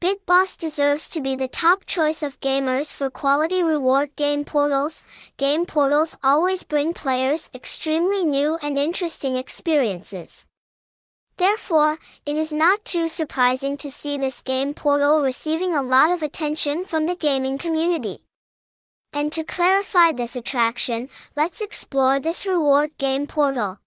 Big Boss deserves to be the top choice of gamers for quality reward game portals. Game portals always bring players extremely new and interesting experiences. Therefore, it is not too surprising to see this game portal receiving a lot of attention from the gaming community. And to clarify this attraction, let's explore this reward game portal.